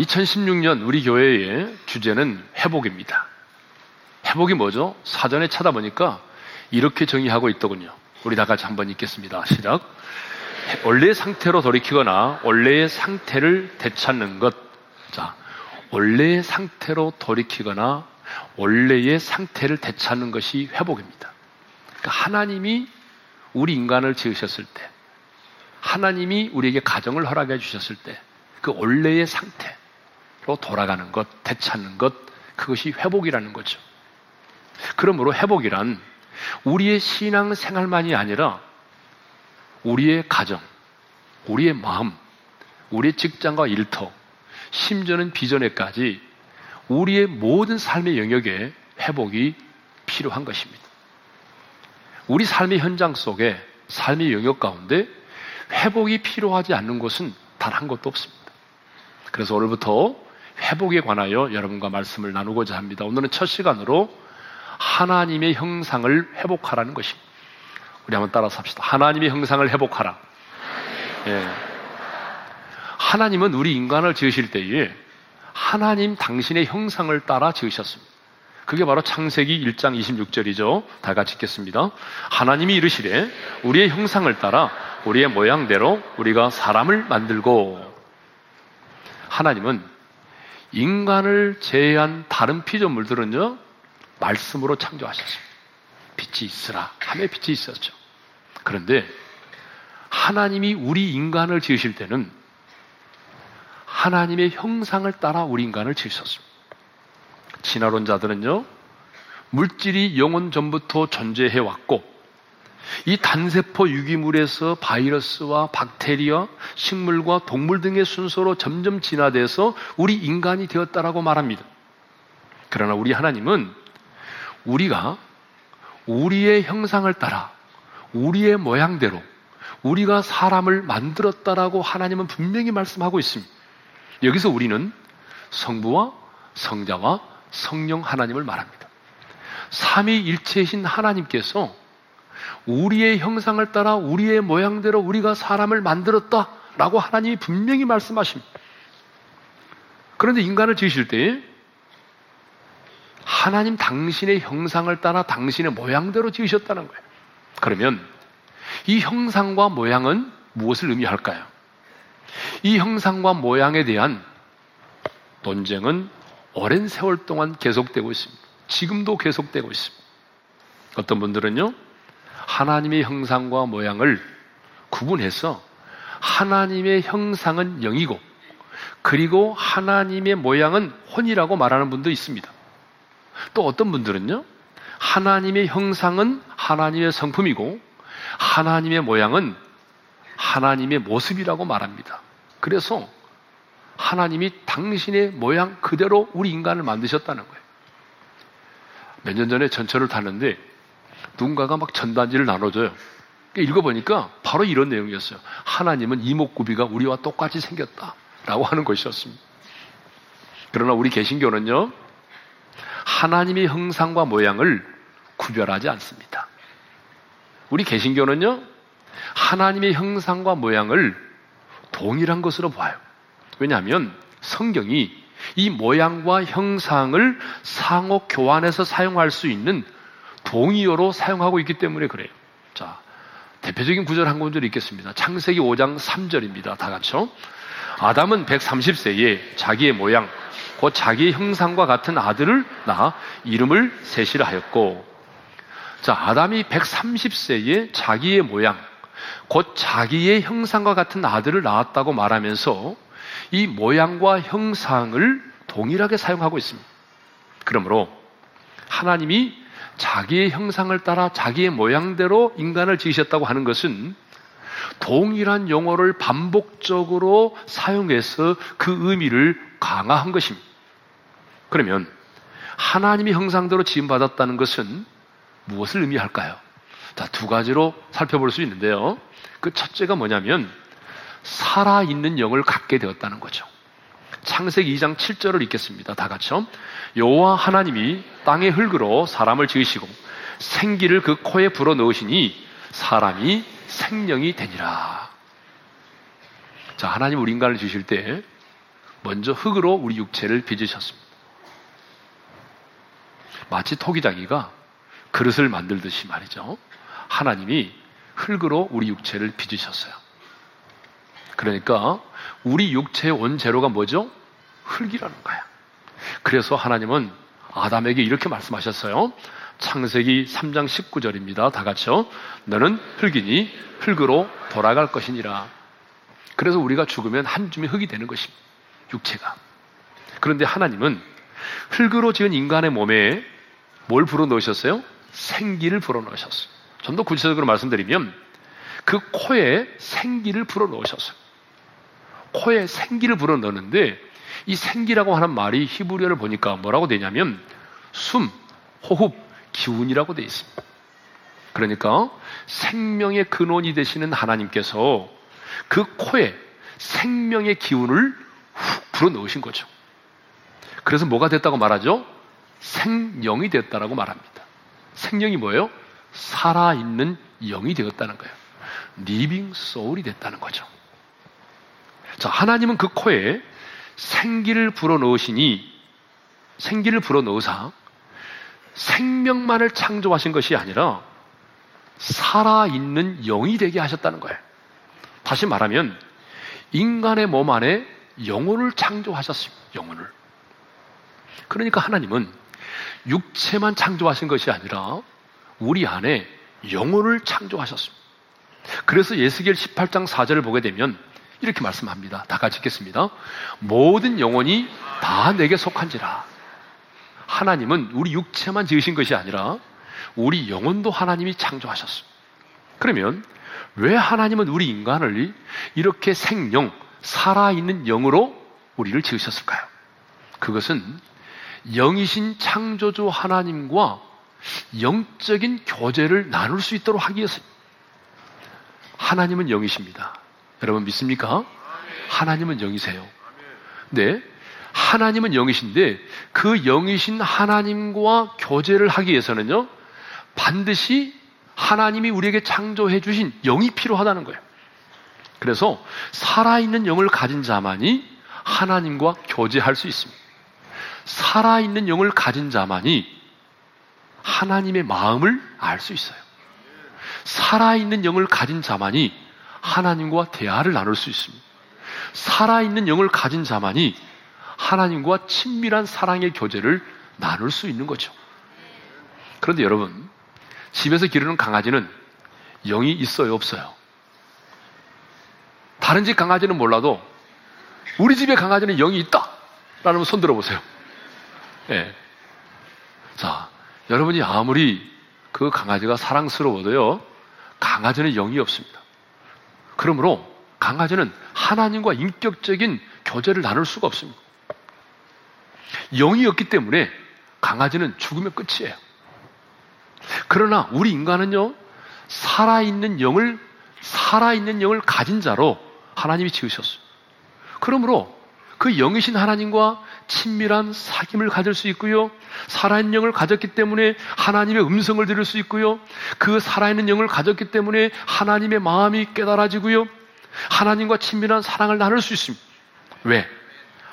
2016년 우리 교회의 주제는 회복입니다. 회복이 뭐죠? 사전에 찾아보니까 이렇게 정의하고 있더군요. 우리 다 같이 한번 읽겠습니다. 시작. 원래의 상태로 돌이키거나 원래의 상태를 되찾는 것. 자, 원래의 상태로 돌이키거나 원래의 상태를 되찾는 것이 회복입니다. 그러니까 하나님이 우리 인간을 지으셨을 때, 하나님이 우리에게 가정을 허락해 주셨을 때, 그 원래의 상태 로 돌아가는 것, 되찾는 것, 그것이 회복이라는 거죠. 그러므로 회복이란 우리의 신앙 생활만이 아니라 우리의 가정, 우리의 마음, 우리의 직장과 일터, 심지어는 비전에까지 우리의 모든 삶의 영역에 회복이 필요한 것입니다. 우리 삶의 현장 속에 삶의 영역 가운데 회복이 필요하지 않는 곳은 단 한 곳도 없습니다. 그래서 오늘부터 회복에 관하여 여러분과 말씀을 나누고자 합니다. 오늘은 첫 시간으로 하나님의 형상을 회복하라는 것입니다. 우리 한번 따라서 합시다. 하나님의 형상을 회복하라. 예. 하나님은 우리 인간을 지으실 때에 하나님 당신의 형상을 따라 지으셨습니다. 그게 바로 창세기 1장 26절이죠. 다 같이 읽겠습니다. 하나님이 이르시되 우리의 형상을 따라 우리의 모양대로 우리가 사람을 만들고 하나님은 인간을 제외한 다른 피조물들은요 말씀으로 창조하셨습니다. 빛이 있으라 함에 빛이 있었죠. 그런데 하나님이 우리 인간을 지으실 때는 하나님의 형상을 따라 우리 인간을 지으셨습니다. 진화론자들은요, 물질이 영원 전부터 존재해 왔고, 이 단세포 유기물에서 바이러스와 박테리아, 식물과 동물 등의 순서로 점점 진화돼서 우리 인간이 되었다라고 말합니다. 그러나 우리 하나님은 우리가 우리의 형상을 따라 우리의 모양대로 우리가 사람을 만들었다라고 하나님은 분명히 말씀하고 있습니다. 여기서 우리는 성부와 성자와 성령 하나님을 말합니다. 삼위일체이신 하나님께서 우리의 형상을 따라 우리의 모양대로 우리가 사람을 만들었다라고 하나님이 분명히 말씀하십니다. 그런데 인간을 지으실 때 하나님 당신의 형상을 따라 당신의 모양대로 지으셨다는 거예요. 그러면 이 형상과 모양은 무엇을 의미할까요? 이 형상과 모양에 대한 논쟁은 오랜 세월 동안 계속되고 있습니다. 지금도 계속되고 있습니다. 어떤 분들은요, 하나님의 형상과 모양을 구분해서 하나님의 형상은 영이고, 그리고 하나님의 모양은 혼이라고 말하는 분도 있습니다. 또 어떤 분들은요, 하나님의 형상은 하나님의 성품이고, 하나님의 모양은 하나님의 모습이라고 말합니다. 그래서 하나님이 당신의 모양 그대로 우리 인간을 만드셨다는 거예요. 몇 년 전에 전철을 탔는데 누군가가 막 전단지를 나눠줘요. 읽어보니까 바로 이런 내용이었어요. 하나님은 이목구비가 우리와 똑같이 생겼다. 라고 하는 것이었습니다. 그러나 우리 개신교는요, 하나님의 형상과 모양을 구별하지 않습니다. 우리 개신교는요, 하나님의 형상과 모양을 동일한 것으로 봐요. 왜냐하면 성경이 이 모양과 형상을 상호 교환해서 사용할 수 있는 동의어로 사용하고 있기 때문에 그래요. 자, 대표적인 구절 한 구절 읽겠습니다. 창세기 5장 3절입니다. 다 같이요. 아담은 130세에 자기의 모양, 곧 자기의 형상과 같은 아들을 낳아 이름을 셋이라 하였고, 자, 아담이 130세에 자기의 모양, 곧 자기의 형상과 같은 아들을 낳았다고 말하면서 이 모양과 형상을 동일하게 사용하고 있습니다. 그러므로 하나님이 자기의 형상을 따라 자기의 모양대로 인간을 지으셨다고 하는 것은 동일한 용어를 반복적으로 사용해서 그 의미를 강화한 것입니다. 그러면 하나님의 형상대로 지음받았다는 것은 무엇을 의미할까요? 자, 두 가지로 살펴볼 수 있는데요. 그 첫째가 뭐냐면 살아있는 영을 갖게 되었다는 거죠. 창세기 2장 7절을 읽겠습니다. 다 같이요. 여호와 하나님이 땅의 흙으로 사람을 지으시고 생기를 그 코에 불어 넣으시니 사람이 생명이 되니라. 자, 하나님 우리 인간을 지으실 때 먼저 흙으로 우리 육체를 빚으셨습니다. 마치 토기장이가 그릇을 만들듯이 말이죠. 하나님이 흙으로 우리 육체를 빚으셨어요. 그러니까 우리 육체의 원재료가 뭐죠? 흙이라는 거야. 그래서 하나님은 아담에게 이렇게 말씀하셨어요. 창세기 3장 19절입니다. 다 같이요. 너는 흙이니 흙으로 돌아갈 것이니라. 그래서 우리가 죽으면 한 줌이 흙이 되는 것입니다. 육체가. 그런데 하나님은 흙으로 지은 인간의 몸에 뭘 불어넣으셨어요? 생기를 불어넣으셨어요. 좀 더 구체적으로 말씀드리면 그 코에 생기를 불어넣으셨어요. 코에 생기를 불어넣는데 이 생기라고 하는 말이 히브리어를 보니까 뭐라고 되냐면 숨, 호흡, 기운이라고 되어 있습니다. 그러니까 생명의 근원이 되시는 하나님께서 그 코에 생명의 기운을 훅 불어넣으신 거죠. 그래서 뭐가 됐다고 말하죠? 생명이 됐다라고 말합니다. 생명이 뭐예요? 살아있는 영이 되었다는 거예요. living soul이 됐다는 거죠. 자, 하나님은 그 코에 생기를 불어 넣으시니 생기를 불어 넣으사 생명만을 창조하신 것이 아니라 살아있는 영이 되게 하셨다는 거예요. 다시 말하면 인간의 몸 안에 영혼을 창조하셨습니다. 영혼을. 그러니까 하나님은 육체만 창조하신 것이 아니라 우리 안에 영혼을 창조하셨습니다. 그래서 예수겔 18장 4절을 보게 되면 이렇게 말씀합니다. 다 같이 읽겠습니다. 모든 영혼이 다 내게 속한지라. 하나님은 우리 육체만 지으신 것이 아니라 우리 영혼도 하나님이 창조하셨습니다. 그러면 왜 하나님은 우리 인간을 이렇게 생명, 살아있는 영으로 우리를 지으셨을까요? 그것은 영이신 창조주 하나님과 영적인 교제를 나눌 수 있도록 하기 위해서 하나님은 영이십니다. 여러분 믿습니까? 하나님은 영이세요. 네. 하나님은 영이신데 그 영이신 하나님과 교제를 하기 위해서는요. 반드시 하나님이 우리에게 창조해 주신 영이 필요하다는 거예요. 그래서 살아있는 영을 가진 자만이 하나님과 교제할 수 있습니다. 살아있는 영을 가진 자만이 하나님의 마음을 알 수 있어요. 살아있는 영을 가진 자만이 하나님과 대화를 나눌 수 있습니다. 살아있는 영을 가진 자만이 하나님과 친밀한 사랑의 교제를 나눌 수 있는 거죠. 그런데 여러분, 집에서 기르는 강아지는 영이 있어요, 없어요? 다른 집 강아지는 몰라도 우리 집의 강아지는 영이 있다! 라는 손 들어보세요. 예. 네. 자, 여러분이 아무리 그 강아지가 사랑스러워도요, 강아지는 영이 없습니다. 그러므로 강아지는 하나님과 인격적인 교제를 나눌 수가 없습니다. 영이 없기 때문에 강아지는 죽으면 끝이에요. 그러나 우리 인간은요, 살아있는 영을, 살아있는 영을 가진 자로 하나님이 지으셨어요. 그러므로 그 영이신 하나님과 친밀한 사귐을 가질 수 있고요. 살아있는 영을 가졌기 때문에 하나님의 음성을 들을 수 있고요. 그 살아있는 영을 가졌기 때문에 하나님의 마음이 깨달아지고요. 하나님과 친밀한 사랑을 나눌 수 있습니다. 왜?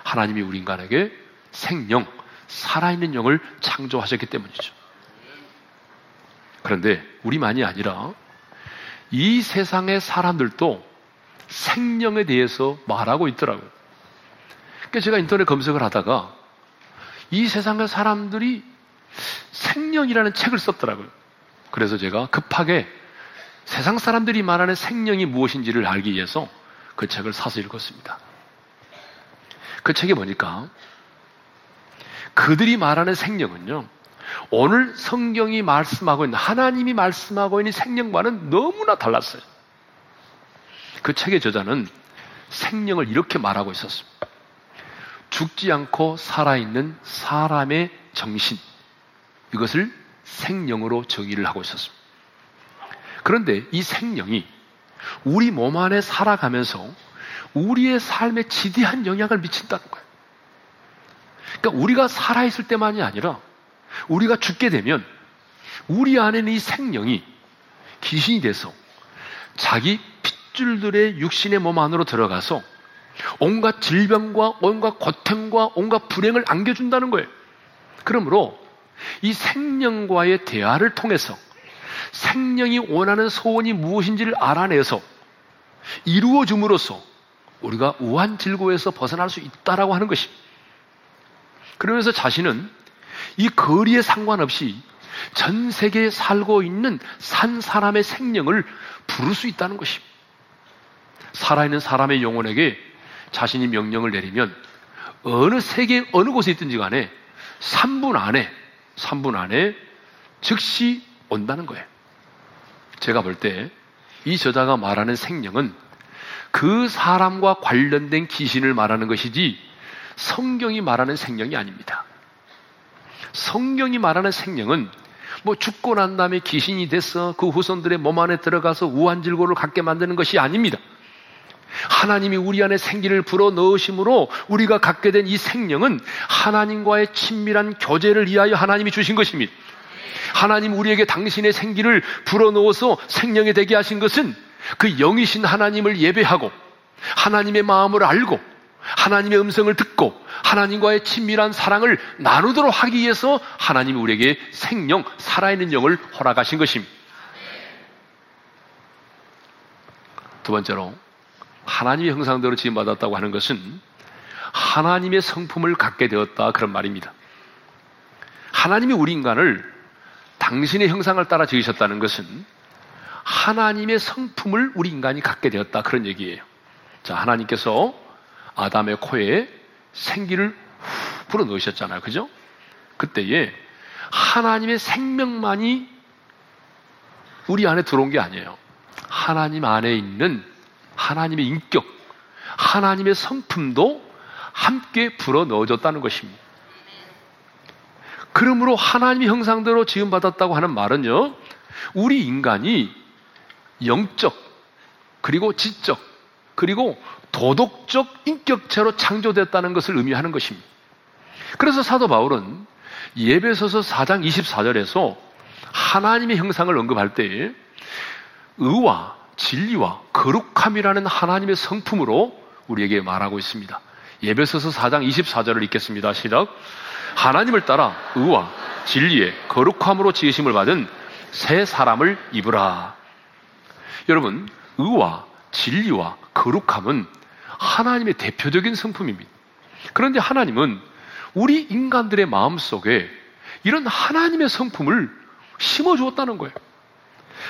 하나님이 우리 인간에게 생명, 살아있는 영을 창조하셨기 때문이죠. 그런데 우리만이 아니라 이 세상의 사람들도 생명에 대해서 말하고 있더라고요. 그러니까 제가 인터넷 검색을 하다가 이 세상의 사람들이 생명이라는 책을 썼더라고요. 그래서 제가 급하게 세상 사람들이 말하는 생명이 무엇인지를 알기 위해서 그 책을 사서 읽었습니다. 그 책에 보니까 그들이 말하는 생명은요, 오늘 성경이 말씀하고 있는, 하나님이 말씀하고 있는 생명과는 너무나 달랐어요. 그 책의 저자는 생명을 이렇게 말하고 있었습니다. 죽지 않고 살아있는 사람의 정신. 이것을 생명으로 정의를 하고 있었습니다. 그런데 이 생명이 우리 몸 안에 살아가면서 우리의 삶에 지대한 영향을 미친다는 거예요. 그러니까 우리가 살아있을 때만이 아니라 우리가 죽게 되면 우리 안에는 이 생명이 귀신이 돼서 자기 핏줄들의 육신의 몸 안으로 들어가서 온갖 질병과 온갖 고통과 온갖 불행을 안겨준다는 거예요. 그러므로 이 생명과의 대화를 통해서 생명이 원하는 소원이 무엇인지를 알아내서 이루어줌으로써 우리가 우한 질고에서 벗어날 수 있다라고 하는 것입니다. 그러면서 자신은 이 거리에 상관없이 전 세계에 살고 있는 산 사람의 생명을 부를 수 있다는 것입니다. 살아있는 사람의 영혼에게 자신이 명령을 내리면 어느 세계 어느 곳에 있든지 간에 3분 안에 3분 안에 즉시 온다는 거예요. 제가 볼 때 이 저자가 말하는 생명은 그 사람과 관련된 귀신을 말하는 것이지 성경이 말하는 생명이 아닙니다. 성경이 말하는 생명은 뭐 죽고 난 다음에 귀신이 돼서 그 후손들의 몸 안에 들어가서 우한질고를 갖게 만드는 것이 아닙니다. 하나님이 우리 안에 생기를 불어 넣으심으로 우리가 갖게 된 이 생명은 하나님과의 친밀한 교제를 위하여 하나님이 주신 것입니다. 하나님 우리에게 당신의 생기를 불어 넣어서 생명이 되게 하신 것은 그 영이신 하나님을 예배하고 하나님의 마음을 알고 하나님의 음성을 듣고 하나님과의 친밀한 사랑을 나누도록 하기 위해서 하나님이 우리에게 생명, 살아있는 영을 허락하신 것입니다. 두 번째로 하나님의 형상대로 지음받았다고 하는 것은 하나님의 성품을 갖게 되었다 그런 말입니다. 하나님이 우리 인간을 당신의 형상을 따라 지으셨다는 것은 하나님의 성품을 우리 인간이 갖게 되었다 그런 얘기예요. 자, 하나님께서 아담의 코에 생기를 불어 넣으셨잖아요. 그죠? 그때에 하나님의 생명만이 우리 안에 들어온 게 아니에요. 하나님 안에 있는 하나님의 인격, 하나님의 성품도 함께 불어 넣어줬다는 것입니다. 그러므로 하나님의 형상대로 지음받았다고 하는 말은요, 우리 인간이 영적, 그리고 지적, 그리고 도덕적 인격체로 창조됐다는 것을 의미하는 것입니다. 그래서 사도 바울은 예배서서 4장 24절에서 하나님의 형상을 언급할 때 의와 진리와 거룩함이라는 하나님의 성품으로 우리에게 말하고 있습니다. 예배서서 4장 24절을 읽겠습니다. 시작. 하나님을 따라 의와 진리의 거룩함으로 지으심을 받은 새 사람을 입으라. 여러분, 의와 진리와 거룩함은 하나님의 대표적인 성품입니다. 그런데 하나님은 우리 인간들의 마음 속에 이런 하나님의 성품을 심어 주었다는 거예요.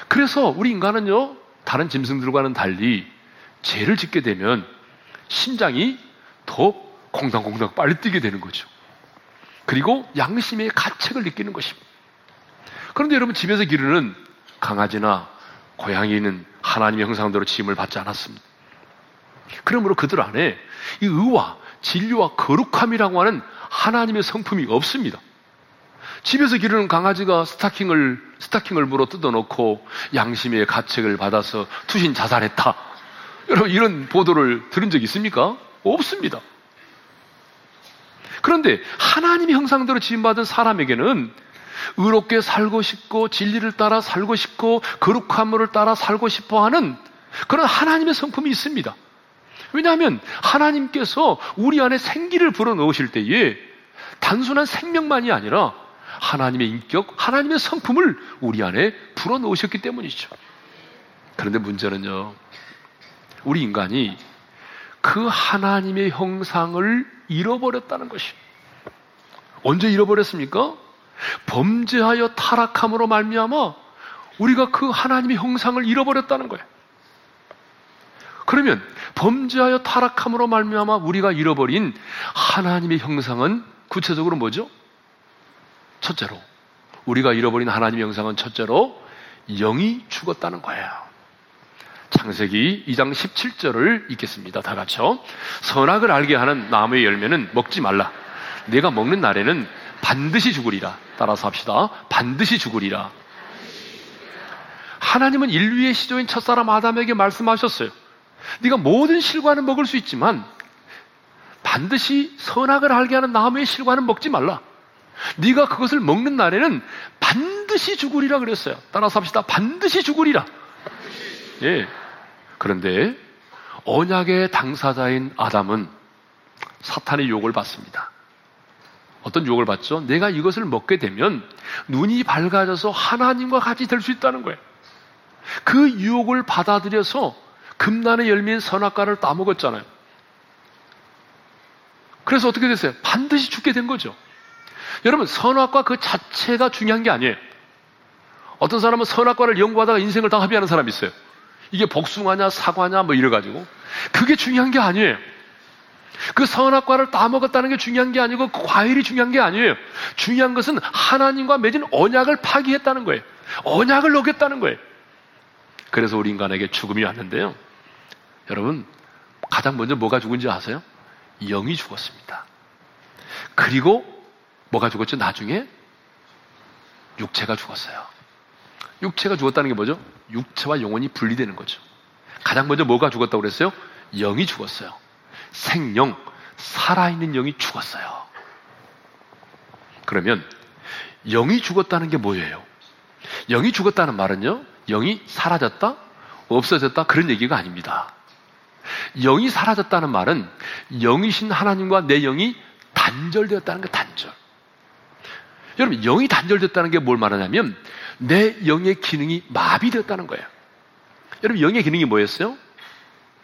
그래서 우리 인간은요, 다른 짐승들과는 달리 죄를 짓게 되면 심장이 더 공당공당 빨리 뛰게 되는 거죠. 그리고 양심의 가책을 느끼는 것입니다. 그런데 여러분 집에서 기르는 강아지나 고양이는 하나님의 형상대로 지음을 받지 않았습니다. 그러므로 그들 안에 이 의와 진리와 거룩함이라고 하는 하나님의 성품이 없습니다. 집에서 기르는 강아지가 스타킹을 스타킹을 물어 뜯어놓고 양심의 가책을 받아서 투신 자살했다. 여러분 이런 보도를 들은 적 있습니까? 없습니다. 그런데 하나님의 형상대로 지음받은 사람에게는 의롭게 살고 싶고 진리를 따라 살고 싶고 거룩함을 따라 살고 싶어 하는 그런 하나님의 성품이 있습니다. 왜냐하면 하나님께서 우리 안에 생기를 불어 넣으실 때에 단순한 생명만이 아니라 하나님의 인격, 하나님의 성품을 우리 안에 불어넣으셨기 때문이죠. 그런데 문제는요, 우리 인간이 그 하나님의 형상을 잃어버렸다는 것이에요. 언제 잃어버렸습니까? 범죄하여 타락함으로 말미암아 우리가 그 하나님의 형상을 잃어버렸다는 거예요. 그러면 범죄하여 타락함으로 말미암아 우리가 잃어버린 하나님의 형상은 구체적으로 뭐죠? 첫째로 우리가 잃어버린 하나님의 형상은 첫째로 영이 죽었다는 거예요. 창세기 2장 17절을 읽겠습니다. 다 같이요. 선악을 알게 하는 나무의 열매는 먹지 말라. 내가 먹는 날에는 반드시 죽으리라. 따라서 합시다. 반드시 죽으리라. 하나님은 인류의 시조인 첫사람 아담에게 말씀하셨어요. 네가 모든 실과는 먹을 수 있지만 반드시 선악을 알게 하는 나무의 실과는 먹지 말라. 네가 그것을 먹는 날에는 반드시 죽으리라 그랬어요. 따라서 합시다. 반드시 죽으리라. 예. 그런데 언약의 당사자인 아담은 사탄의 유혹을 받습니다. 어떤 유혹을 받죠? 내가 이것을 먹게 되면 눈이 밝아져서 하나님과 같이 될 수 있다는 거예요. 그 유혹을 받아들여서 금난의 열매인 선악과를 따먹었잖아요. 그래서 어떻게 됐어요? 반드시 죽게 된 거죠. 여러분, 선악과 그 자체가 중요한 게 아니에요. 어떤 사람은 선악과를 연구하다가 인생을 다 합의하는 사람이 있어요. 이게 복숭아냐, 사과냐, 뭐 이래가지고. 그게 중요한 게 아니에요. 그 선악과를 따먹었다는 게 중요한 게 아니고 그 과일이 중요한 게 아니에요. 중요한 것은 하나님과 맺은 언약을 파기했다는 거예요. 언약을 어겼다는 거예요. 그래서 우리 인간에게 죽음이 왔는데요. 여러분, 가장 먼저 뭐가 죽은지 아세요? 영이 죽었습니다. 그리고 뭐가 죽었죠? 나중에 육체가 죽었어요. 육체가 죽었다는 게 뭐죠? 육체와 영혼이 분리되는 거죠. 가장 먼저 뭐가 죽었다고 그랬어요? 영이 죽었어요. 생영, 살아있는 영이 죽었어요. 그러면 영이 죽었다는 게 뭐예요? 영이 죽었다는 말은요, 영이 사라졌다? 없어졌다? 그런 얘기가 아닙니다. 영이 사라졌다는 말은 영이신 하나님과 내 영이 단절되었다는 게 단절. 여러분, 영이 단절됐다는 게 뭘 말하냐면 내 영의 기능이 마비되었다는 거예요. 여러분, 영의 기능이 뭐였어요?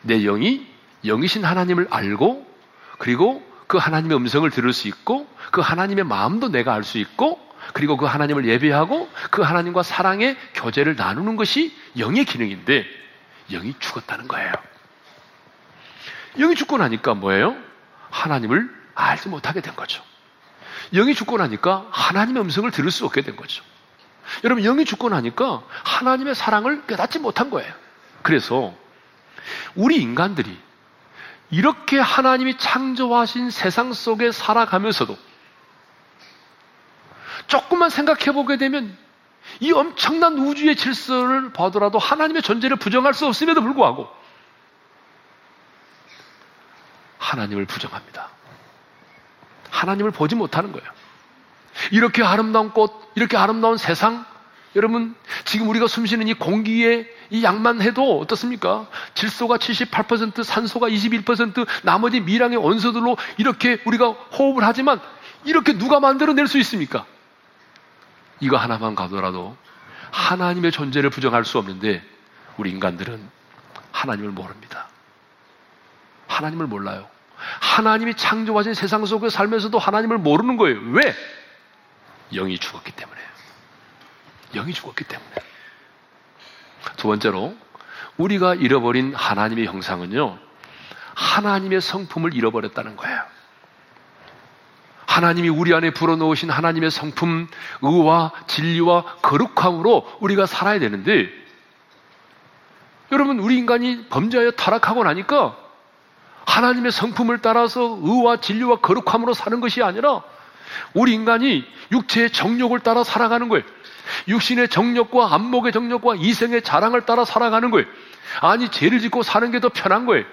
내 영이 영이신 하나님을 알고 그리고 그 하나님의 음성을 들을 수 있고 그 하나님의 마음도 내가 알 수 있고 그리고 그 하나님을 예배하고 그 하나님과 사랑의 교제를 나누는 것이 영의 기능인데 영이 죽었다는 거예요. 영이 죽고 나니까 뭐예요? 하나님을 알지 못하게 된 거죠. 영이 죽고 나니까 하나님의 음성을 들을 수 없게 된 거죠. 여러분, 영이 죽고 나니까 하나님의 사랑을 깨닫지 못한 거예요. 그래서 우리 인간들이 이렇게 하나님이 창조하신 세상 속에 살아가면서도 조금만 생각해 보게 되면 이 엄청난 우주의 질서를 봐더라도 하나님의 존재를 부정할 수 없음에도 불구하고 하나님을 부정합니다. 하나님을 보지 못하는 거예요. 이렇게 아름다운 꽃, 이렇게 아름다운 세상, 여러분, 지금 우리가 숨 쉬는 이 공기의 이 양만 해도 어떻습니까? 질소가 78%, 산소가 21%, 나머지 미량의 원소들로 이렇게 우리가 호흡을 하지만 이렇게 누가 만들어낼 수 있습니까? 이거 하나만 가더라도 하나님의 존재를 부정할 수 없는데 우리 인간들은 하나님을 모릅니다. 하나님을 몰라요. 하나님이 창조하신 세상 속에 살면서도 하나님을 모르는 거예요. 왜? 영이 죽었기 때문에. 영이 죽었기 때문에. 두 번째로 우리가 잃어버린 하나님의 형상은요. 하나님의 성품을 잃어버렸다는 거예요. 하나님이 우리 안에 불어넣으신 하나님의 성품, 의와 진리와 거룩함으로 우리가 살아야 되는데 여러분 우리 인간이 범죄하여 타락하고 나니까 하나님의 성품을 따라서 의와 진리와 거룩함으로 사는 것이 아니라 우리 인간이 육체의 정욕을 따라 살아가는 거예요. 육신의 정력과 안목의 정력과 이생의 자랑을 따라 살아가는 거예요. 아니, 죄를 짓고 사는 게 더 편한 거예요.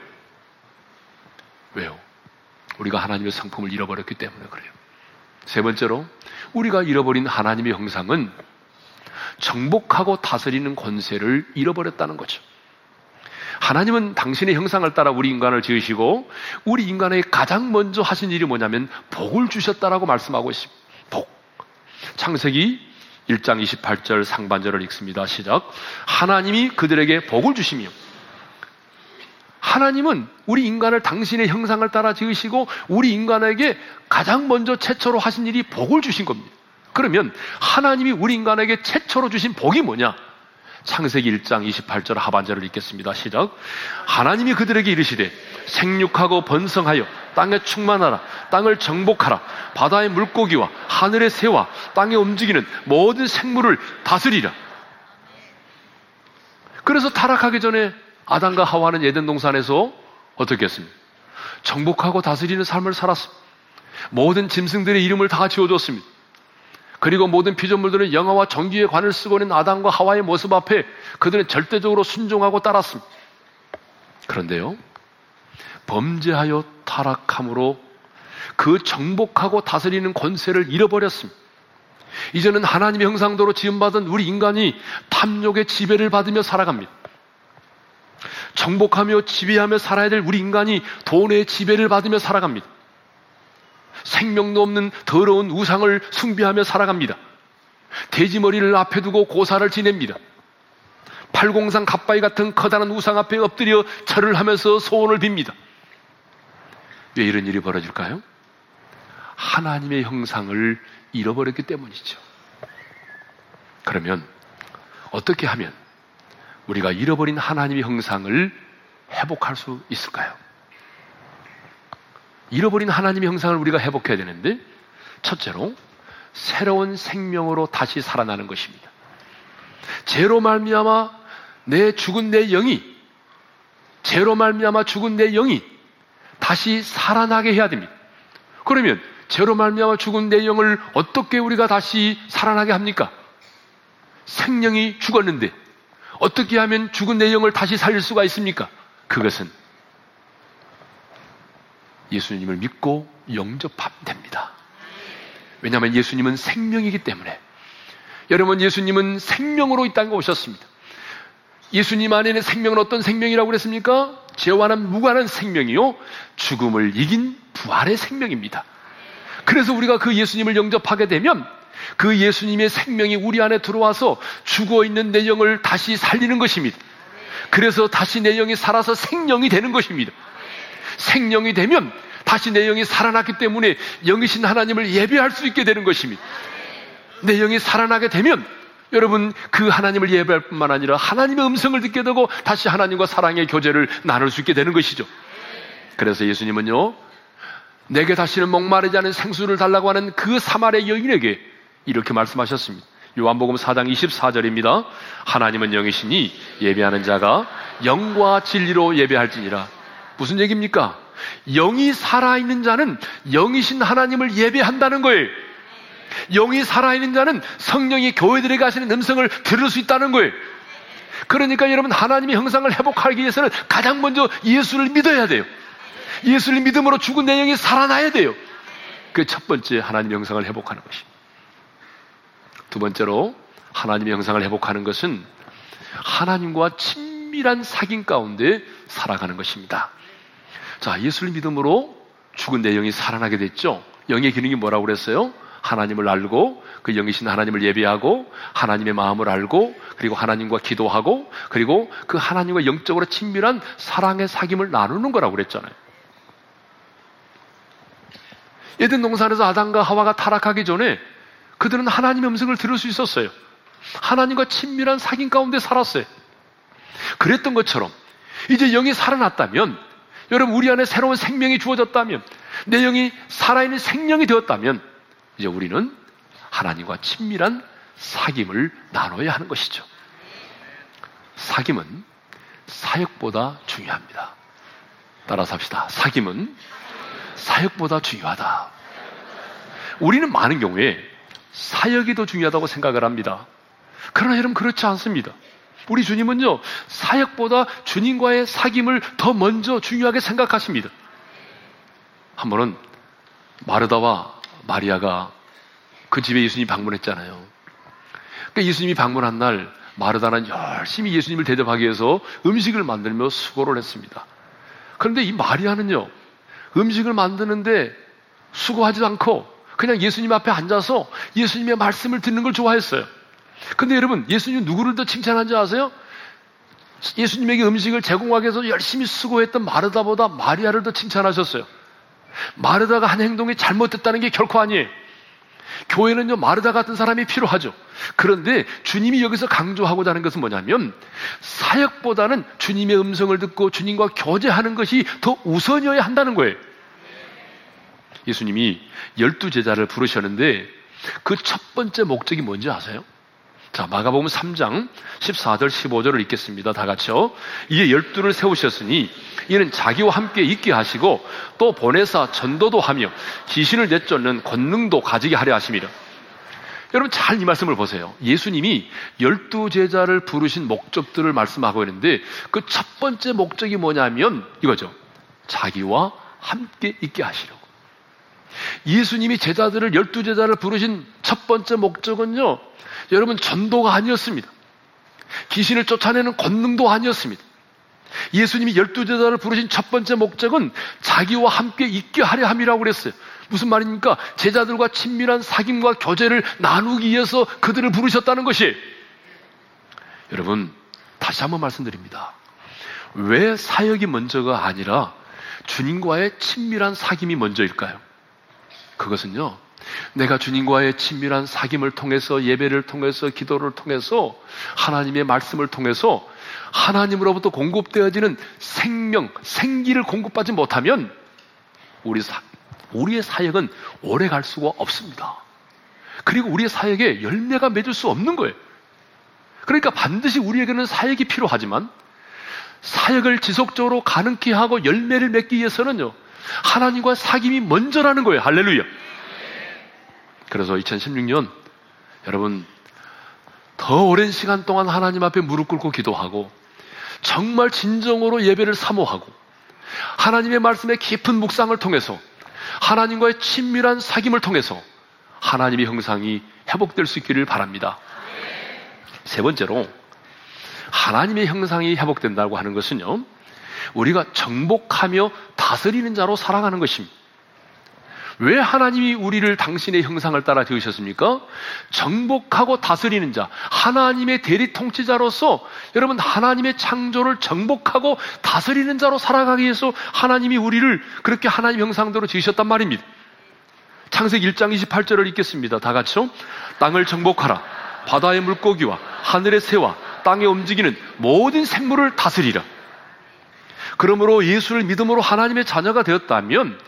왜요? 우리가 하나님의 성품을 잃어버렸기 때문에 그래요. 세 번째로, 우리가 잃어버린 하나님의 형상은 정복하고 다스리는 권세를 잃어버렸다는 거죠. 하나님은 당신의 형상을 따라 우리 인간을 지으시고 우리 인간에게 가장 먼저 하신 일이 뭐냐면 복을 주셨다라고 말씀하고 있습니다. 복. 창세기 1장 28절 상반절을 읽습니다. 시작. 하나님이 그들에게 복을 주시며 하나님은 우리 인간을 당신의 형상을 따라 지으시고 우리 인간에게 가장 먼저 최초로 하신 일이 복을 주신 겁니다. 그러면 하나님이 우리 인간에게 최초로 주신 복이 뭐냐? 창세기 1장 28절 하반절을 읽겠습니다. 시작. 하나님이 그들에게 이르시되 생육하고 번성하여 땅에 충만하라. 땅을 정복하라. 바다의 물고기와 하늘의 새와 땅에 움직이는 모든 생물을 다스리라. 그래서 타락하기 전에 아담과 하와는 예덴 동산에서 어떻게 했습니까? 정복하고 다스리는 삶을 살았습니다. 모든 짐승들의 이름을 다 지어줬습니다. 그리고 모든 피조물들은 영화와 정기의 관을 쓰고 있는 아담과 하와의 모습 앞에 그들은 절대적으로 순종하고 따랐습니다. 그런데요, 범죄하여 타락함으로 그 정복하고 다스리는 권세를 잃어버렸습니다. 이제는 하나님의 형상도로 지음받은 우리 인간이 탐욕의 지배를 받으며 살아갑니다. 정복하며 지배하며 살아야 될 우리 인간이 돈의 지배를 받으며 살아갑니다. 생명도 없는 더러운 우상을 숭배하며 살아갑니다. 돼지머리를 앞에 두고 고사를 지냅니다. 팔공상 갓바위 같은 커다란 우상 앞에 엎드려 절을 하면서 소원을 빕니다. 왜 이런 일이 벌어질까요? 하나님의 형상을 잃어버렸기 때문이죠. 그러면 어떻게 하면 우리가 잃어버린 하나님의 형상을 회복할 수 있을까요? 잃어버린 하나님의 형상을 우리가 회복해야 되는데 첫째로 새로운 생명으로 다시 살아나는 것입니다. 죄로 말미암아 내 죽은 내 영이 죄로 말미암아 죽은 내 영이 다시 살아나게 해야 됩니다. 그러면 죄로 말미암아 죽은 내 영을 어떻게 우리가 다시 살아나게 합니까? 생명이 죽었는데 어떻게 하면 죽은 내 영을 다시 살릴 수가 있습니까? 그것은 예수님을 믿고 영접하면 됩니다. 왜냐하면 예수님은 생명이기 때문에 여러분 예수님은 생명으로 이 땅에 오셨습니다. 예수님 안에 는 생명은 어떤 생명이라고 그랬습니까? 죄와는 무관한 생명이요 죽음을 이긴 부활의 생명입니다. 그래서 우리가 그 예수님을 영접하게 되면 그 예수님의 생명이 우리 안에 들어와서 죽어 있는 내 영을 다시 살리는 것입니다. 그래서 다시 내 영이 살아서 생명이 되는 것입니다. 생명이 되면 다시 내 영이 살아났기 때문에 영이신 하나님을 예배할 수 있게 되는 것입니다. 내 영이 살아나게 되면 여러분 그 하나님을 예배할 뿐만 아니라 하나님의 음성을 듣게 되고 다시 하나님과 사랑의 교제를 나눌 수 있게 되는 것이죠. 그래서 예수님은요 내게 다시는 목마르지 않은 생수를 달라고 하는 그 사마리아 여인에게 이렇게 말씀하셨습니다. 요한복음 4장 24절입니다. 하나님은 영이시니 예배하는 자가 영과 진리로 예배할지니라. 무슨 얘기입니까? 영이 살아있는 자는 영이신 하나님을 예배한다는 거예요. 영이 살아있는 자는 성령이 교회들에 가시는 음성을 들을 수 있다는 거예요. 그러니까 여러분 하나님의 형상을 회복하기 위해서는 가장 먼저 예수를 믿어야 돼요. 예수를 믿음으로 죽은 내 영이 살아나야 돼요. 그 첫 번째 하나님의 형상을 회복하는 것입니다. 두 번째로 하나님의 형상을 회복하는 것은 하나님과 친밀한 사귐 가운데 살아가는 것입니다. 자, 예수를 믿음으로 죽은 내 영이 살아나게 됐죠. 영의 기능이 뭐라고 그랬어요? 하나님을 알고 그 영이신 하나님을 예배하고 하나님의 마음을 알고 그리고 하나님과 기도하고 그리고 그 하나님과 영적으로 친밀한 사랑의 사귐을 나누는 거라고 그랬잖아요. 예든 동산에서 아담과 하와가 타락하기 전에 그들은 하나님의 음성을 들을 수 있었어요. 하나님과 친밀한 사귐 가운데 살았어요. 그랬던 것처럼 이제 영이 살아났다면 여러분 우리 안에 새로운 생명이 주어졌다면 내 영이 살아있는 생명이 되었다면 이제 우리는 하나님과 친밀한 사귐을 나눠야 하는 것이죠. 사귐은 사역보다 중요합니다. 따라서 합시다. 사귐은 사역보다 중요하다. 우리는 많은 경우에 사역이 더 중요하다고 생각을 합니다. 그러나 여러분 그렇지 않습니다. 우리 주님은요, 사역보다 주님과의 사귐을 더 먼저 중요하게 생각하십니다. 한 번은 마르다와 마리아가 그 집에 예수님 방문했잖아요. 그러니까 예수님이 방문한 날 마르다는 열심히 예수님을 대접하기 위해서 음식을 만들며 수고를 했습니다. 그런데 이 마리아는요, 음식을 만드는데 수고하지도 않고 그냥 예수님 앞에 앉아서 예수님의 말씀을 듣는 걸 좋아했어요. 근데 여러분, 예수님 누구를 더 칭찬한지 아세요? 예수님에게 음식을 제공하기 위해서 열심히 수고했던 마르다보다 마리아를 더 칭찬하셨어요. 마르다가 한 행동이 잘못됐다는 게 결코 아니에요. 교회는요, 마르다 같은 사람이 필요하죠. 그런데 주님이 여기서 강조하고자 하는 것은 뭐냐면, 사역보다는 주님의 음성을 듣고 주님과 교제하는 것이 더 우선이어야 한다는 거예요. 예수님이 열두 제자를 부르셨는데, 그 첫 번째 목적이 뭔지 아세요? 자, 마가복음 3장 14절 15절을 읽겠습니다. 다 같이요. 이에 열두를 세우셨으니 이는 자기와 함께 있게 하시고 또 보내사 전도도 하며 귀신을 내쫓는 권능도 가지게 하려 하십니다. 여러분 잘 이 말씀을 보세요. 예수님이 열두 제자를 부르신 목적들을 말씀하고 있는데 그 첫 번째 목적이 뭐냐면 이거죠. 자기와 함께 있게 하시려고. 예수님이 제자들을 열두 제자를 부르신 첫 번째 목적은요. 여러분 전도가 아니었습니다. 귀신을 쫓아내는 권능도 아니었습니다. 예수님이 열두 제자를 부르신 첫 번째 목적은 자기와 함께 있게 하려 함이라고 그랬어요. 무슨 말입니까? 제자들과 친밀한 사귐과 교제를 나누기 위해서 그들을 부르셨다는 것이 여러분 다시 한번 말씀드립니다. 왜 사역이 먼저가 아니라 주님과의 친밀한 사귐이 먼저일까요? 그것은요. 내가 주님과의 친밀한 사귐을 통해서 예배를 통해서 기도를 통해서 하나님의 말씀을 통해서 하나님으로부터 공급되어지는 생명, 생기를 공급받지 못하면 우리 사, 우리의 사역은 오래 갈 수가 없습니다. 그리고 우리의 사역에 열매가 맺을 수 없는 거예요. 그러니까 반드시 우리에게는 사역이 필요하지만 사역을 지속적으로 가능케 하고 열매를 맺기 위해서는요. 하나님과 사귐이 먼저라는 거예요. 할렐루야. 그래서 2016년 여러분 더 오랜 시간 동안 하나님 앞에 무릎 꿇고 기도하고 정말 진정으로 예배를 사모하고 하나님의 말씀의 깊은 묵상을 통해서 하나님과의 친밀한 사귐을 통해서 하나님의 형상이 회복될 수 있기를 바랍니다. 세 번째로 하나님의 형상이 회복된다고 하는 것은요. 우리가 정복하며 다스리는 자로 살아가는 것입니다. 왜 하나님이 우리를 당신의 형상을 따라 지으셨습니까? 정복하고 다스리는 자, 하나님의 대리 통치자로서 여러분 하나님의 창조를 정복하고 다스리는 자로 살아가기 위해서 하나님이 우리를 그렇게 하나님 형상대로 지으셨단 말입니다. 창세기 1장 28절을 읽겠습니다. 다 같이요. 땅을 정복하라. 바다의 물고기와 하늘의 새와 땅에 움직이는 모든 생물을 다스리라. 그러므로 예수를 믿음으로 하나님의 자녀가 되었다면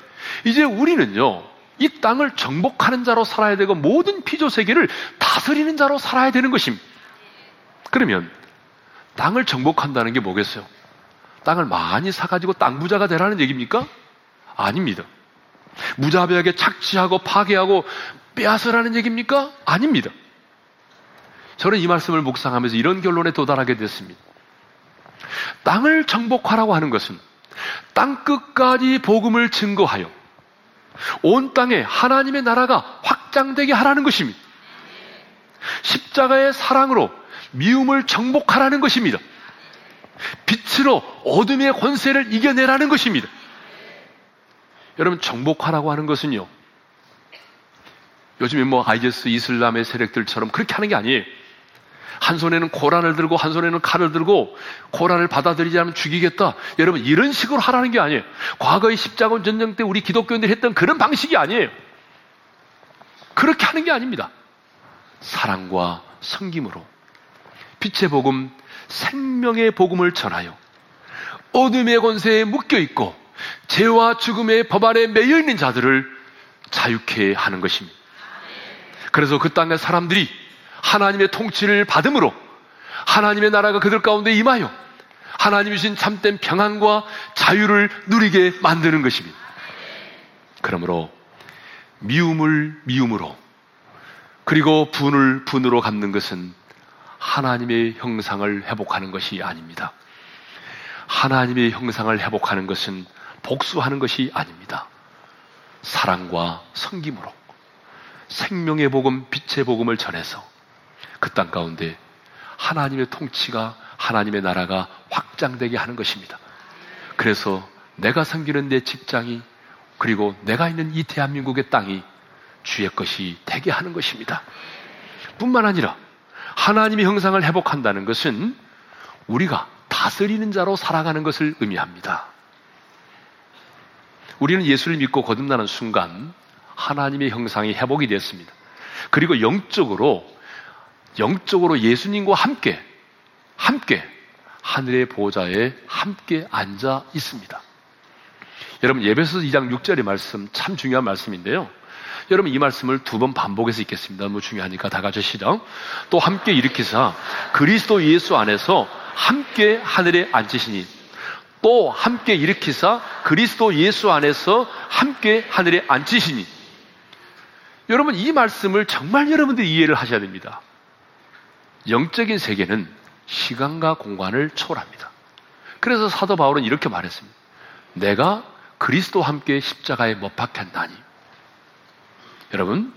이제 우리는요, 이 땅을 정복하는 자로 살아야 되고 모든 피조 세계를 다스리는 자로 살아야 되는 것입니다. 그러면 땅을 정복한다는 게 뭐겠어요? 땅을 많이 사가지고 땅 부자가 되라는 얘기입니까? 아닙니다. 무자비하게 착취하고 파괴하고 빼앗으라는 얘기입니까? 아닙니다. 저는 이 말씀을 묵상하면서 이런 결론에 도달하게 됐습니다. 땅을 정복하라고 하는 것은 땅 끝까지 복음을 증거하여 온 땅에 하나님의 나라가 확장되게 하라는 것입니다. 십자가의 사랑으로 미움을 정복하라는 것입니다. 빛으로 어둠의 권세를 이겨내라는 것입니다. 여러분, 정복하라고 하는 것은요. 요즘에 뭐 아이제스 이슬람의 세력들처럼 그렇게 하는 게 아니에요. 한 손에는 고란을 들고 한 손에는 칼을 들고 고란을 받아들이지 않으면 죽이겠다. 여러분 이런 식으로 하라는 게 아니에요. 과거의 십자군 전쟁 때 우리 기독교인들이 했던 그런 방식이 아니에요. 그렇게 하는 게 아닙니다. 사랑과 성김으로 빛의 복음, 생명의 복음을 전하여 어둠의 권세에 묶여 있고 죄와 죽음의 법 아래 매여 있는 자들을 자유케 하는 것입니다. 그래서 그 땅의 사람들이 하나님의 통치를 받음으로 하나님의 나라가 그들 가운데 임하여 하나님이 신 참된 평안과 자유를 누리게 만드는 것입니다. 그러므로 미움을 미움으로 그리고 분을 분으로 갚는 것은 하나님의 형상을 회복하는 것이 아닙니다. 하나님의 형상을 회복하는 것은 복수하는 것이 아닙니다. 사랑과 성김으로 생명의 복음, 빛의 복음을 전해서 그 땅 가운데 하나님의 통치가 하나님의 나라가 확장되게 하는 것입니다. 그래서 내가 섬기는 내 직장이 그리고 내가 있는 이 대한민국의 땅이 주의 것이 되게 하는 것입니다. 뿐만 아니라 하나님의 형상을 회복한다는 것은 우리가 다스리는 자로 살아가는 것을 의미합니다. 우리는 예수를 믿고 거듭나는 순간 하나님의 형상이 회복이 됐습니다. 그리고 영적으로 영적으로 예수님과 함께, 함께 하늘의 보좌에 함께 앉아 있습니다. 여러분, 예배서 2장 6절의 말씀 참 중요한 말씀인데요. 여러분, 이 말씀을 두 번 반복해서 읽겠습니다. 너무 중요하니까 다 같이 시작. 또 함께 일으키사 그리스도 예수 안에서 함께 하늘에 앉으시니 또 함께 일으키사 그리스도 예수 안에서 함께 하늘에 앉으시니 여러분 이 말씀을 정말 여러분들이 이해를 하셔야 됩니다. 영적인 세계는 시간과 공간을 초월합니다. 그래서 사도 바울은 이렇게 말했습니다. 내가 그리스도와 함께 십자가에 못 박혔나니. 여러분,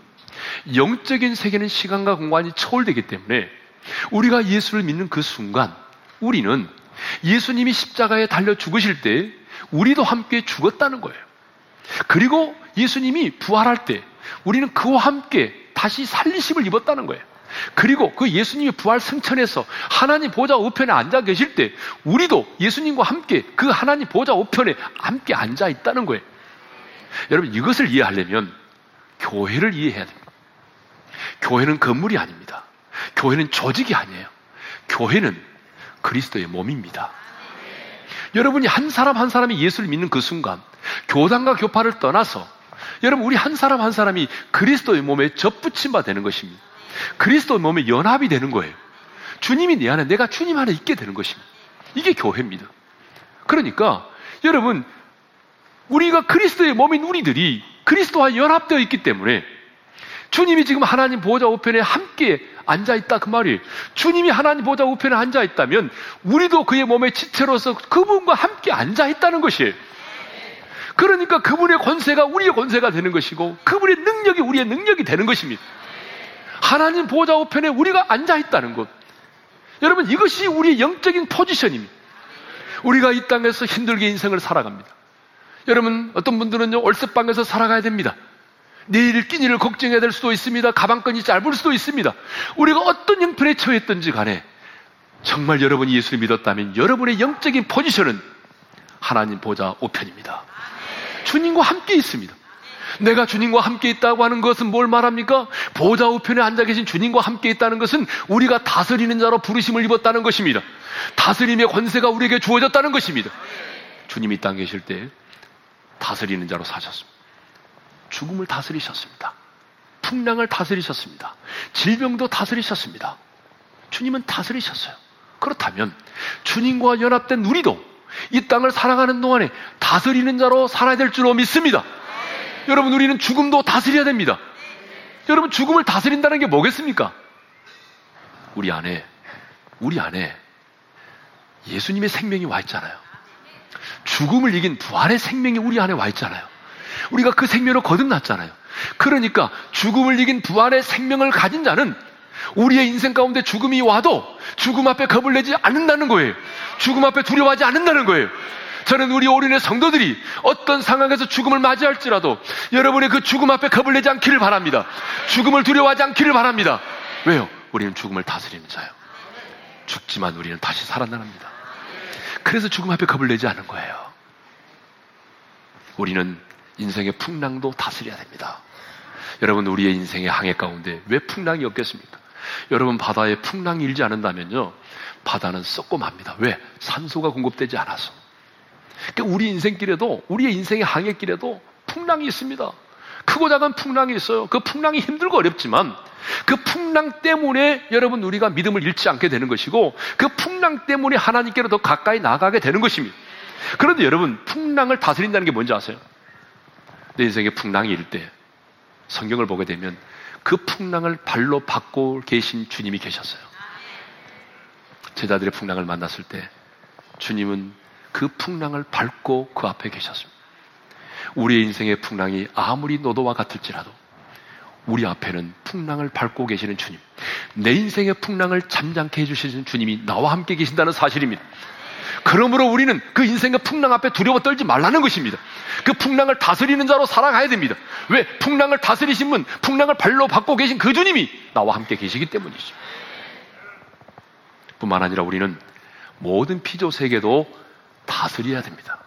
영적인 세계는 시간과 공간이 초월되기 때문에 우리가 예수를 믿는 그 순간 우리는 예수님이 십자가에 달려 죽으실 때 우리도 함께 죽었다는 거예요. 그리고 예수님이 부활할 때 우리는 그와 함께 다시 살리심을 입었다는 거예요. 그리고 그 예수님이 부활 승천해서 하나님 보좌 우편에 앉아 계실 때 우리도 예수님과 함께 그 하나님 보좌 우편에 함께 앉아 있다는 거예요. 여러분 이것을 이해하려면 교회를 이해해야 됩니다. 교회는 건물이 아닙니다. 교회는 조직이 아니에요. 교회는 그리스도의 몸입니다. 여러분이 한 사람 한 사람이 예수를 믿는 그 순간 교단과 교파를 떠나서 여러분 우리 한 사람 한 사람이 그리스도의 몸에 접붙임 바 되는 것입니다. 그리스도의 몸에 연합이 되는 거예요. 주님이 내 안에 내가 주님 안에 있게 되는 것입니다. 이게 교회입니다. 그러니까 여러분 우리가 그리스도의 몸인 우리들이 그리스도와 연합되어 있기 때문에 주님이 지금 하나님 보좌 우편에 함께 앉아 있다 그 말이에요. 주님이 하나님 보좌 우편에 앉아 있다면 우리도 그의 몸의 지체로서 그분과 함께 앉아 있다는 것이에요. 그러니까 그분의 권세가 우리의 권세가 되는 것이고 그분의 능력이 우리의 능력이 되는 것입니다. 하나님 보좌 우편에 우리가 앉아 있다는 것. 여러분 이것이 우리의 영적인 포지션입니다. 우리가 이 땅에서 힘들게 인생을 살아갑니다. 여러분 어떤 분들은요 월세방에서 살아가야 됩니다. 내일 끼니를 걱정해야 될 수도 있습니다. 가방끈이 짧을 수도 있습니다. 우리가 어떤 형편에 처했던지 간에 정말 여러분이 예수를 믿었다면 여러분의 영적인 포지션은 하나님 보좌 우편입니다. 주님과 함께 있습니다. 내가 주님과 함께 있다고 하는 것은 뭘 말합니까? 보좌 우편에 앉아 계신 주님과 함께 있다는 것은 우리가 다스리는 자로 부르심을 입었다는 것입니다. 다스림의 권세가 우리에게 주어졌다는 것입니다. 주님이 땅 계실 때 다스리는 자로 사셨습니다. 죽음을 다스리셨습니다. 풍랑을 다스리셨습니다. 질병도 다스리셨습니다. 주님은 다스리셨어요. 그렇다면 주님과 연합된 우리도 이 땅을 살아가는 동안에 다스리는 자로 살아야 될 줄로 믿습니다. 여러분, 우리는 죽음도 다스려야 됩니다. 여러분, 죽음을 다스린다는 게 뭐겠습니까? 우리 안에, 우리 안에 예수님의 생명이 와 있잖아요. 죽음을 이긴 부활의 생명이 우리 안에 와 있잖아요. 우리가 그 생명을 거듭났잖아요. 그러니까 죽음을 이긴 부활의 생명을 가진 자는 우리의 인생 가운데 죽음이 와도 죽음 앞에 겁을 내지 않는다는 거예요. 죽음 앞에 두려워하지 않는다는 거예요. 저는 우리 오륜의 성도들이 어떤 상황에서 죽음을 맞이할지라도 여러분의 그 죽음 앞에 겁을 내지 않기를 바랍니다. 죽음을 두려워하지 않기를 바랍니다. 왜요? 우리는 죽음을 다스리는 자요. 죽지만 우리는 다시 살아납니다. 그래서 죽음 앞에 겁을 내지 않은 거예요. 우리는 인생의 풍랑도 다스려야 됩니다. 여러분, 우리의 인생의 항해 가운데 왜 풍랑이 없겠습니까? 여러분, 바다에 풍랑이 일지 않는다면요, 바다는 썩고 맙니다. 왜? 산소가 공급되지 않아서. 그러니까 우리 인생길에도, 우리의 인생의 항해길에도 풍랑이 있습니다. 크고 작은 풍랑이 있어요. 그 풍랑이 힘들고 어렵지만 그 풍랑 때문에 여러분 우리가 믿음을 잃지 않게 되는 것이고 그 풍랑 때문에 하나님께로 더 가까이 나가게 되는 것입니다. 그런데 여러분 풍랑을 다스린다는 게 뭔지 아세요? 내 인생에 풍랑이 일 때 성경을 보게 되면 그 풍랑을 발로 받고 계신 주님이 계셨어요. 제자들의 풍랑을 만났을 때 주님은 그 풍랑을 밟고 그 앞에 계셨습니다. 우리의 인생의 풍랑이 아무리 노도와 같을지라도 우리 앞에는 풍랑을 밟고 계시는 주님, 내 인생의 풍랑을 잠잠케 해주시는 주님이 나와 함께 계신다는 사실입니다. 그러므로 우리는 그 인생의 풍랑 앞에 두려워 떨지 말라는 것입니다. 그 풍랑을 다스리는 자로 살아가야 됩니다. 왜? 풍랑을 다스리신 분, 풍랑을 발로 받고 계신 그 주님이 나와 함께 계시기 때문이죠. 뿐만 아니라 우리는 모든 피조 세계도 다스려야 됩니다.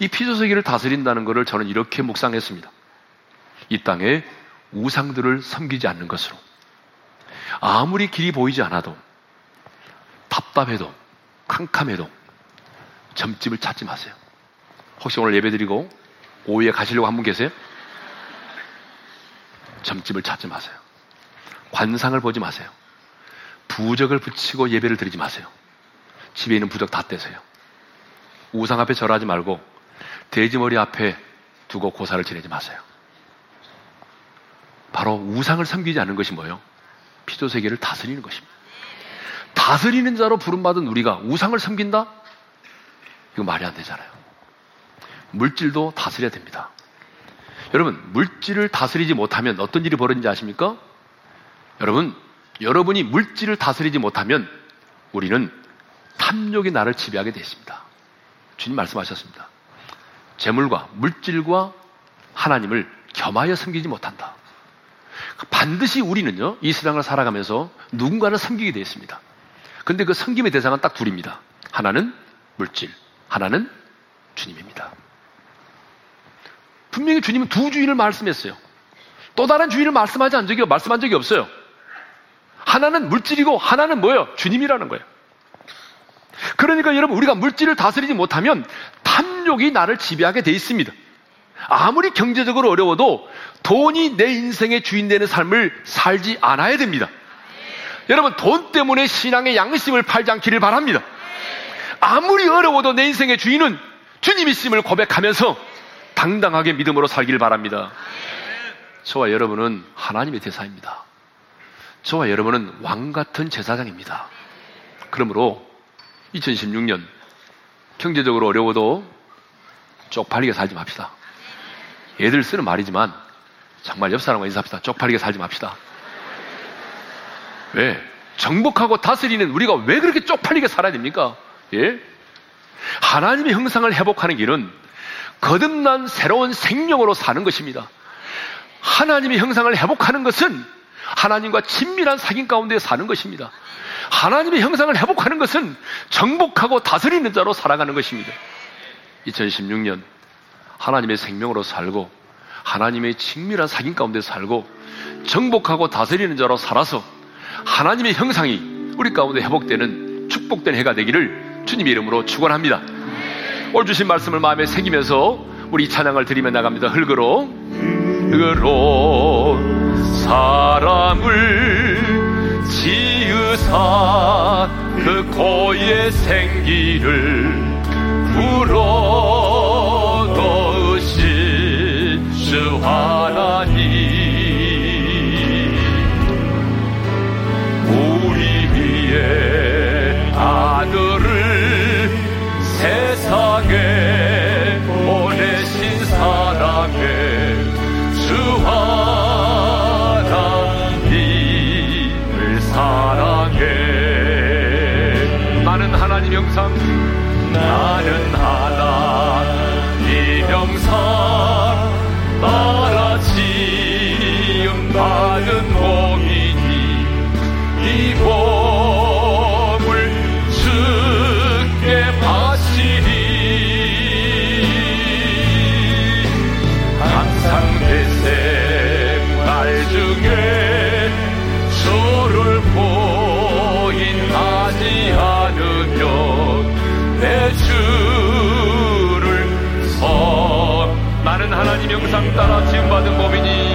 이 피조 세계를 다스린다는 것을 저는 이렇게 묵상했습니다. 이 땅에 우상들을 섬기지 않는 것으로 아무리 길이 보이지 않아도 답답해도 캄캄해도 점집을 찾지 마세요. 혹시 오늘 예배 드리고 오후에 가시려고 한 분 계세요? 점집을 찾지 마세요. 관상을 보지 마세요. 부적을 붙이고 예배를 드리지 마세요. 집에 있는 부적 다 떼세요. 우상 앞에 절하지 말고 돼지머리 앞에 두고 고사를 지내지 마세요. 바로 우상을 섬기지 않는 것이 뭐예요? 피조 세계를 다스리는 것입니다. 다스리는 자로 부름받은 우리가 우상을 섬긴다? 이거 말이 안 되잖아요. 물질도 다스려야 됩니다. 여러분, 물질을 다스리지 못하면 어떤 일이 벌어지는지 아십니까? 여러분, 여러분이 물질을 다스리지 못하면 우리는 탐욕이 나를 지배하게 됐습니다. 주님 말씀하셨습니다. 재물과 물질과 하나님을 겸하여 섬기지 못한다. 반드시 우리는요, 이 세상을 살아가면서 누군가를 섬기게 되어 있습니다. 근데 그 섬김의 대상은 딱 둘입니다. 하나는 물질, 하나는 주님입니다. 분명히 주님은 두 주인을 말씀했어요. 또 다른 주인을 말씀하지 않은 적이, 말씀한 적이 없어요. 하나는 물질이고 하나는 뭐예요? 주님이라는 거예요. 그러니까 여러분, 우리가 물질을 다스리지 못하면 탐욕이 나를 지배하게 돼 있습니다. 아무리 경제적으로 어려워도 돈이 내 인생의 주인 되는 삶을 살지 않아야 됩니다. 여러분, 돈 때문에 신앙의 양심을 팔지 않기를 바랍니다. 아무리 어려워도 내 인생의 주인은 주님이심을 고백하면서 당당하게 믿음으로 살기를 바랍니다. 저와 여러분은 하나님의 대사입니다. 저와 여러분은 왕 같은 제사장입니다. 그러므로 2016년 경제적으로 어려워도 쪽팔리게 살지 맙시다. 애들 쓰는 말이지만 정말 옆 사람과 인사합시다. 쪽팔리게 살지 맙시다. 왜? 정복하고 다스리는 우리가 왜 그렇게 쪽팔리게 살아야 됩니까? 예? 하나님의 형상을 회복하는 길은 거듭난 새로운 생명으로 사는 것입니다. 하나님의 형상을 회복하는 것은 하나님과 친밀한 사귐 가운데 사는 것입니다. 하나님의 형상을 회복하는 것은 정복하고 다스리는 자로 살아가는 것입니다. 2016년 하나님의 생명으로 살고 하나님의 친밀한 사귐 가운데 살고 정복하고 다스리는 자로 살아서 하나님의 형상이 우리 가운데 회복되는 축복된 해가 되기를 주님의 이름으로 축원합니다. 오늘 주신 말씀을 마음에 새기면서 우리 찬양을 드리며 나갑니다. 흙으로 흙으로 사람을 지으사 그 고의 생기를 불어 넣으신 주 하나님. 우리의 아들을 세상에 하나님 형상 나는 하나님 형상 따라 지음 받은 따라 지음받은 몸이니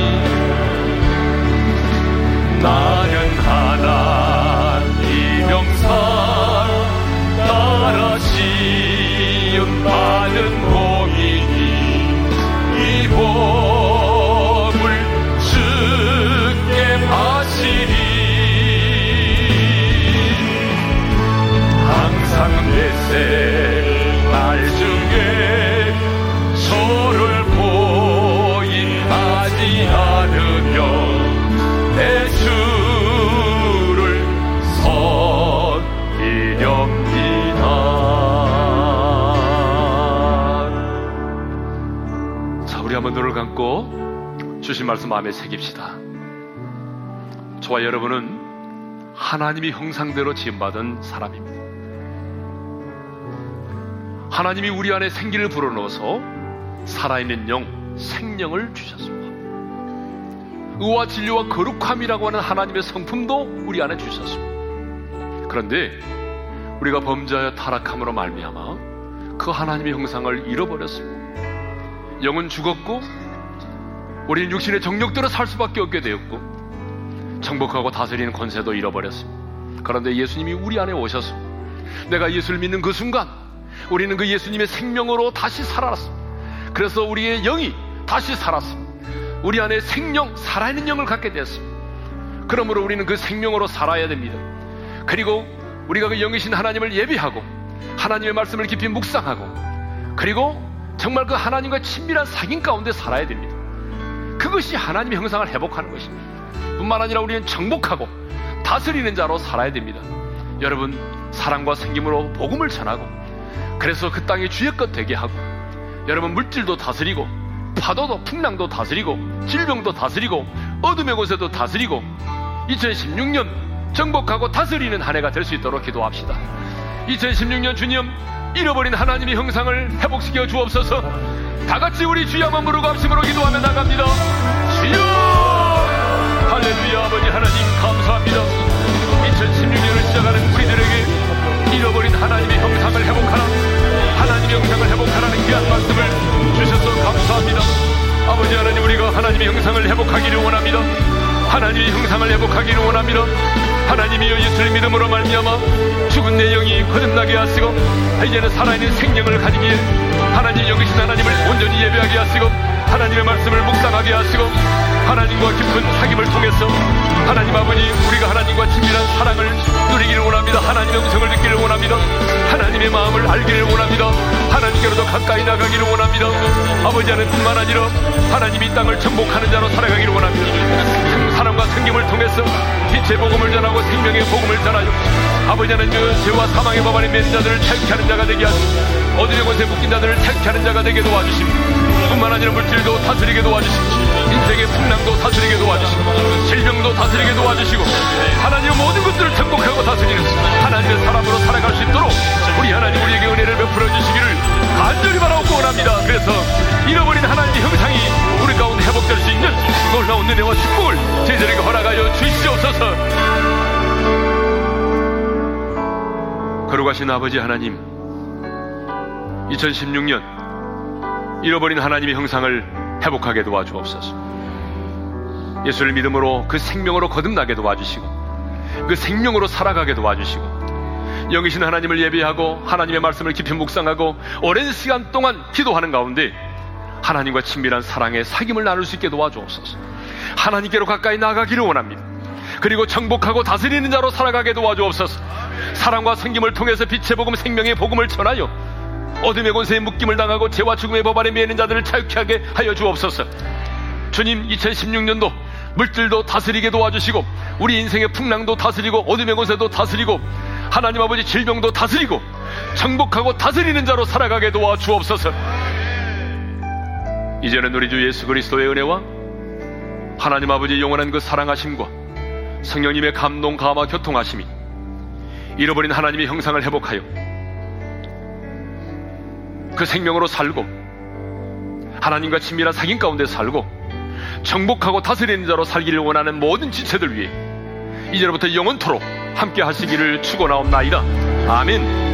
주신 말씀 마음에 새깁시다. 저와 여러분은 하나님이 형상대로 지음받은 사람입니다. 하나님이 우리 안에 생기를 불어넣어서 살아있는 영, 생명을 주셨습니다. 의와 진리와 거룩함이라고 하는 하나님의 성품도 우리 안에 주셨습니다. 그런데 우리가 범죄하여 타락함으로 말미암아 그 하나님의 형상을 잃어버렸습니다. 영은 죽었고 우리는 육신의 정력대로 살 수밖에 없게 되었고 정복하고 다스리는 권세도 잃어버렸습니다. 그런데 예수님이 우리 안에 오셔서 내가 예수를 믿는 그 순간 우리는 그 예수님의 생명으로 다시 살아났습니다. 그래서 우리의 영이 다시 살았습니다. 우리 안에 생명, 살아있는 영을 갖게 되었습니다. 그러므로 우리는 그 생명으로 살아야 됩니다. 그리고 우리가 그 영이신 하나님을 예비하고 하나님의 말씀을 깊이 묵상하고 그리고 정말 그 하나님과 친밀한 사귐 가운데 살아야 됩니다. 그것이 하나님의 형상을 회복하는 것입니다. 뿐만 아니라 우리는 정복하고 다스리는 자로 살아야 됩니다. 여러분, 사랑과 생김으로 복음을 전하고 그래서 그 땅이 주의 것 되게 하고 여러분 물질도 다스리고 파도도 풍랑도 다스리고 질병도 다스리고 어둠의 곳에도 다스리고 2016년 정복하고 다스리는 한 해가 될 수 있도록 기도합시다. 2016년 주님 잃어버린 하나님의 형상을 회복시켜 주옵소서. 다 같이 우리 주여 한번 부르고 합심으로 기도하며 감사합니다. 아버지 하나님 우리가 하나님의 형상을 회복하기를 원합니다. 하나님의 형상을 회복하기를 원합니다. 하나님이여 예수를 믿음으로 말미암아 죽은 내 영이 거듭나게 하시고 이제는 살아있는 생명을 가지기에 하나님 여기신 하나님을 온전히 예배하게 하시고 하나님의 말씀을 묵상하게 하시고 하나님과 깊은 사귐을 통해서 하나님 아버지 우리가 하나님과 친밀한 사랑을 누리기를 원합니다. 하나님의 음성을 듣기를 원합니다. 하나님의 마음을 알기를 원합니다. 하나님께로 더 가까이 나가기를 원합니다. 아버지 하는 뿐만 아니라 하나님이 이 땅을 정복하는 자로 살아가기를 원합니다. 사랑과 생김을 통해서 빛의 복음을 전하고 생명의 복음을 전하여 아버지 하나님 죄와 사망의 법안에 맨 자들을 탈게 하는 자가 되게 하시고 어디의 곳에 묶인 자들을 탈게 하는 자가 되게 도와주시고 뿐만 아니라 물질도 다스리게 도와주시고 인생의 풍랑도 다스리게 도와주시고 질병도 다스리게 도와주시고 하나님 모든 것들을 정복하고 다스리는 하나님의 사람으로 살아갈 수 있도록 우리 하나님 우리에게 은혜를 베풀어 주시기를 간절히 바라고 원합니다. 그래서 잃어버린 하나님의 형상이 우리 가운데 회복될 수 있는 놀라운 은혜와 축복을 저희들에게 허락하여 주시옵소서. 걸어가신 아버지 하나님, 2016년 잃어버린 하나님의 형상을 회복하게 도와주옵소서. 예수를 믿음으로 그 생명으로 거듭나게 도와주시고, 그 생명으로 살아가게 도와주시고, 영이신 하나님을 예배하고 하나님의 말씀을 깊이 묵상하고 오랜 시간 동안 기도하는 가운데 하나님과 친밀한 사랑의 사귐을 나눌 수 있게 도와주옵소서. 하나님께로 가까이 나가기를 원합니다. 그리고 정복하고 다스리는 자로 살아가게 도와주옵소서. 사랑과 생김을 통해서 빛의 복음, 생명의 복음을 전하여 어둠의 권세에 묶임을 당하고 죄와 죽음의 법 안에 매는 자들을 자유케 하게 하여 주옵소서. 주님, 2016년도 물질도 다스리게 도와주시고 우리 인생의 풍랑도 다스리고 어둠의 권세도 다스리고 하나님 아버지 질병도 다스리고 정복하고 다스리는 자로 살아가게 도와 주옵소서. 이제는 우리 주 예수 그리스도의 은혜와 하나님 아버지 영원한 그 사랑하심과 성령님의 감동 감화 교통하심이 잃어버린 하나님의 형상을 회복하여 그 생명으로 살고 하나님과 친밀한 사귐 가운데 살고 정복하고 다스리는 자로 살기를 원하는 모든 지체들 위해 이제로부터 영원토록 함께 하시기를 축원하옵나이다. 아멘.